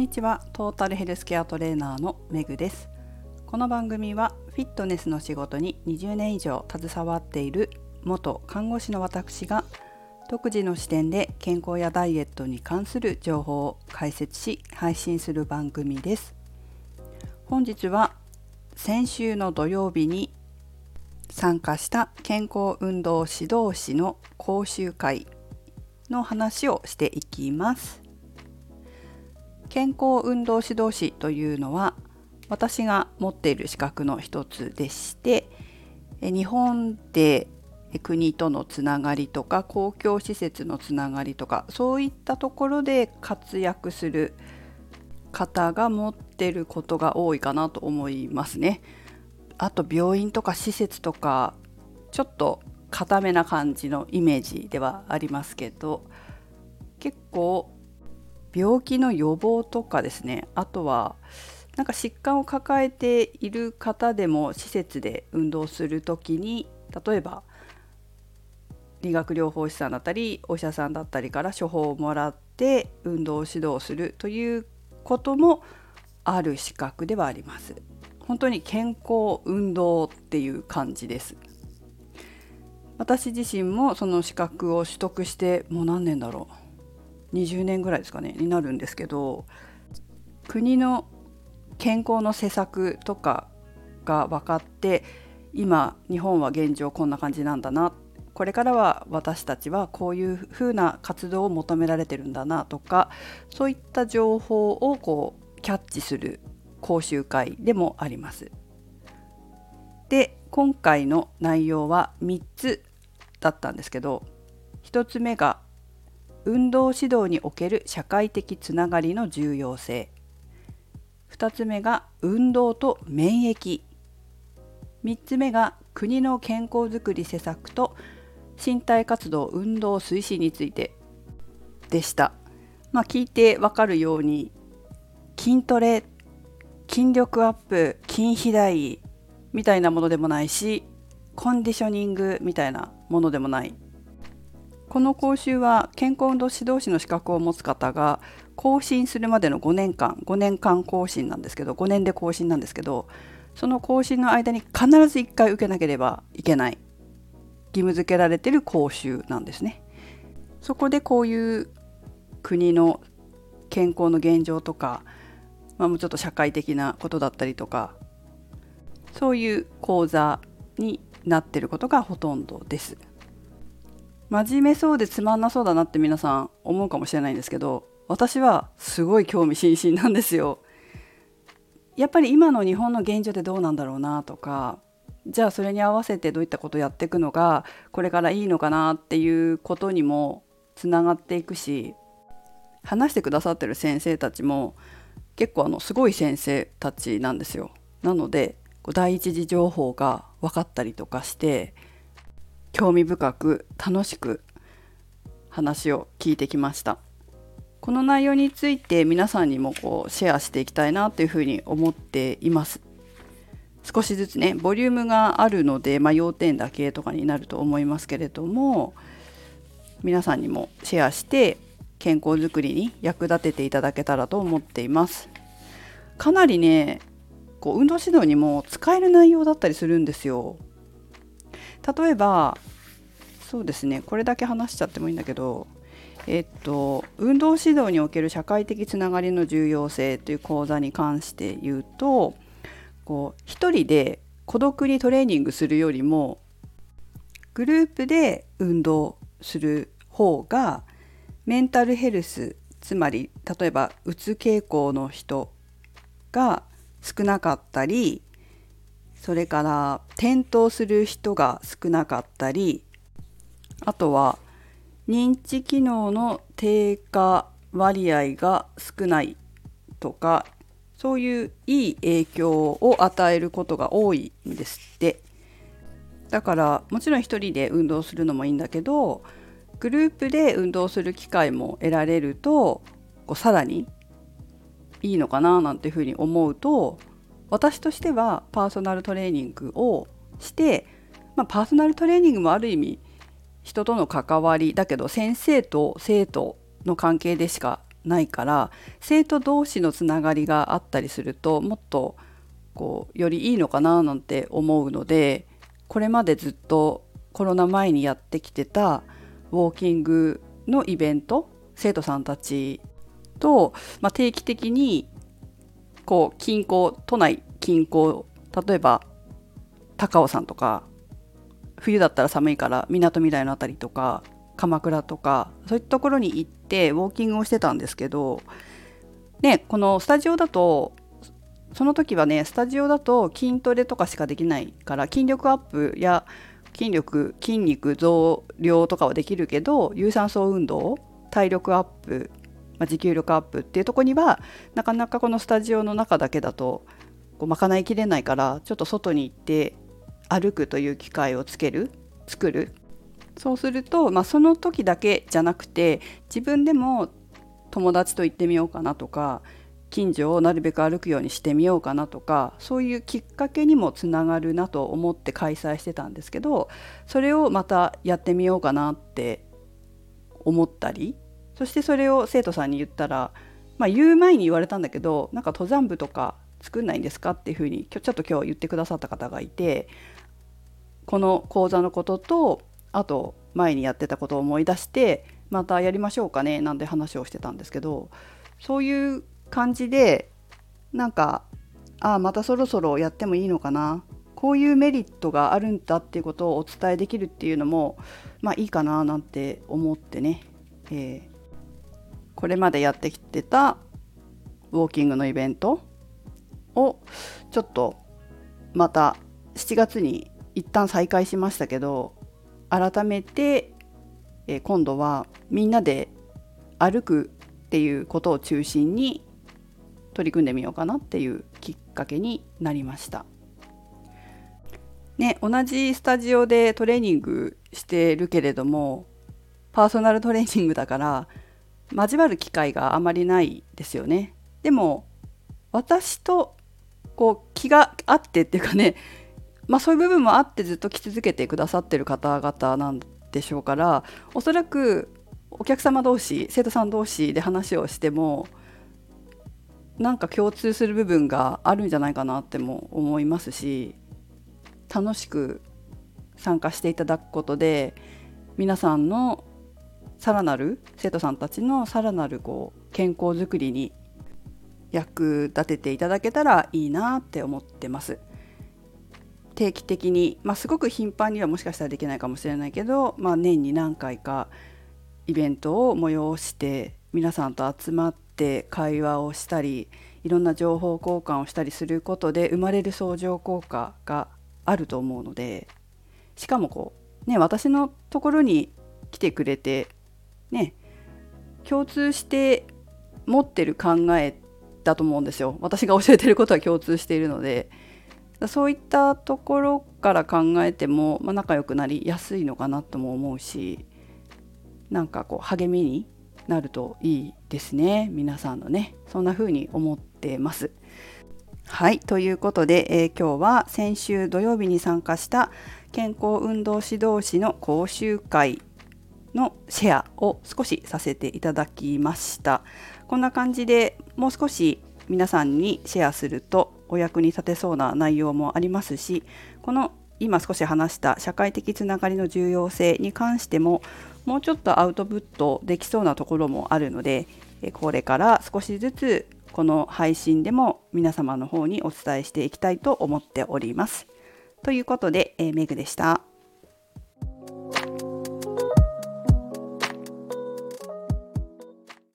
にちは。トータルヘルスケアトレーナーのメグです。この番組はフィットネスの仕事に20年以上携わっている元看護師の私が独自の視点で健康やダイエットに関する情報を解説し配信する番組です。本日は先週の土曜日に参加した健康運動指導士の講習会の話をしていきます。健康運動指導士というのは私が持っている資格の一つでして日本で国とのつながりとか公共施設のつながりとかそういったところで活躍する方が持ってることが多いかなと思いますね。あと病院とか施設とかちょっと固めな感じのイメージではありますけど結構病気の予防とかですねあとはなんか疾患を抱えている方でも施設で運動する時に例えば理学療法士さんだったりお医者さんだったりから処方をもらって運動指導するということもある資格ではあります。本当に健康運動っていう感じです。私自身もその資格を取得してもう何年だろう20年ぐらいですかねになるんですけど国の健康の施策とかが分かって今日本は現状こんな感じなんだなこれからは私たちはこういうふうな活動を求められてるんだなとかそういった情報をこうキャッチする講習会でもあります。で今回の内容は3つだったんですけど1つ目が運動指導における社会的つながりの重要性。2つ目が運動と免疫。3つ目が国の健康づくり施策と身体活動運動推進についてでした。まあ、聞いてわかるように筋トレ筋力アップ筋肥大みたいなものでもないしコンディショニングみたいなものでもない。この講習は健康運動指導士の資格を持つ方が更新するまでの5年間5年間更新なんですけど5年で更新なんですけどその更新の間に必ず1回受けなければいけない義務付けられてる講習なんですね。そこでこういう国の健康の現状とか、まあ、もうちょっと社会的なことだったりとかそういう講座になってることがほとんどです。真面目そうでつまんなそうだなって皆さん思うかもしれないんですけど私はすごい興味津々なんですよ。やっぱり今の日本の現状ってどうなんだろうなとかじゃあそれに合わせてどういったことをやっていくのがこれからいいのかなっていうことにもつながっていくし話してくださってる先生たちも結構あのすごい先生たちなんですよ。なので第一次情報が分かったりとかして興味深く楽しく話を聞いてきました。この内容について皆さんにもこうシェアしていきたいなというふうに思っています。少しずつねボリュームがあるので、まあ、要点だけとかになると思いますけれども皆さんにもシェアして健康づくりに役立てていただけたらと思っています。かなりねこう運動指導にも使える内容だったりするんですよ。例えばそうですねこれだけ話しちゃってもいいんだけどえっと、運動指導における社会的つながりの重要性という講座に関して言うとこう一人で孤独にトレーニングするよりもグループで運動する方がメンタルヘルスつまり例えばうつ傾向の人が少なかったりそれから転倒する人が少なかったりあとは認知機能の低下割合が少ないとかそういういい影響を与えることが多いんですって。だからもちろん一人で運動するのもいいんだけどグループで運動する機会も得られるとこうさらにいいのかななんていうふうに思うと私としてはパーソナルトレーニングをして、まあ、パーソナルトレーニングもある意味人との関わりだけど先生と生徒の関係でしかないから生徒同士のつながりがあったりするともっとこうよりいいのかななんて思うのでこれまでずっとコロナ前にやってきてたウォーキングのイベント生徒さんたちと、まあ、定期的にこう近郊都内近郊例えば高尾山とか冬だったら寒いからみなとみらいの辺りとか鎌倉とかそういったところに行ってウォーキングをしてたんですけどねこのスタジオだとその時はねスタジオだと筋トレとかしかできないから筋力アップや筋力筋肉増量とかはできるけど有酸素運動体力アップ、まあ、持久力アップっていうとこにはなかなかこのスタジオの中だけだとこう賄いきれないからちょっと外に行って歩くという機会をつける作る。そうすると、まあ、その時だけじゃなくて自分でも友達と行ってみようかなとか近所をなるべく歩くようにしてみようかなとかそういうきっかけにもつながるなと思って開催してたんですけどそれをまたやってみようかなって思ったりそしてそれを生徒さんに言ったら、まあ、言う前に言われたんだけどなんか登山部とか作んないんですかっていうふうにちょっと今日言ってくださった方がいてこの講座のこととあと前にやってたことを思い出してまたやりましょうかねなんて話をしてたんですけどそういう感じでなんかああまたそろそろやってもいいのかなこういうメリットがあるんだっていうことをお伝えできるっていうのもまあいいかななんて思ってね、えー、これまでやってきてたウォーキングのイベントをちょっとまた7月に一旦再開しましたけど改めて、え、今度はみんなで歩くっていうことを中心に取り組んでみようかなっていうきっかけになりました。ね、同じスタジオでトレーニングしてるけれどもパーソナルトレーニングだから交わる機会があまりないですよね。でも私とこう気があってっていうかね、まあ、そういう部分もあってずっと来続けてくださってる方々なんでしょうからおそらくお客様同士生徒さん同士で話をしてもなんか共通する部分があるんじゃないかなっても思いますし楽しく参加していただくことで皆さんのさらなる生徒さんたちのさらなるこう健康づくりに役立てていただけたらいいなって思ってます。定期的に、まあ、すごく頻繁にはもしかしたらできないかもしれないけど、まあ、年に何回かイベントを催して皆さんと集まって会話をしたりいろんな情報交換をしたりすることで生まれる相乗効果があると思うのでしかもこうね私のところに来てくれてね共通して持ってる考えだと思うんですよ。私が教えてることは共通しているので。そういったところから考えても、まあ、仲良くなりやすいのかなとも思うしなんかこう励みになるといいですね。皆さんのね。そんな風に思ってます。はいということで、えー、今日は先週土曜日に参加した健康運動指導士の講習会のシェアを少しさせていただきましたこんな感じでもう少し皆さんにシェアするとお役に立てそうな内容もありますしこの今少し話した社会的つながりの重要性に関してももうちょっとアウトプットできそうなところもあるのでこれから少しずつこの配信でも皆様の方にお伝えしていきたいと思っております。ということで、えー、メグでした。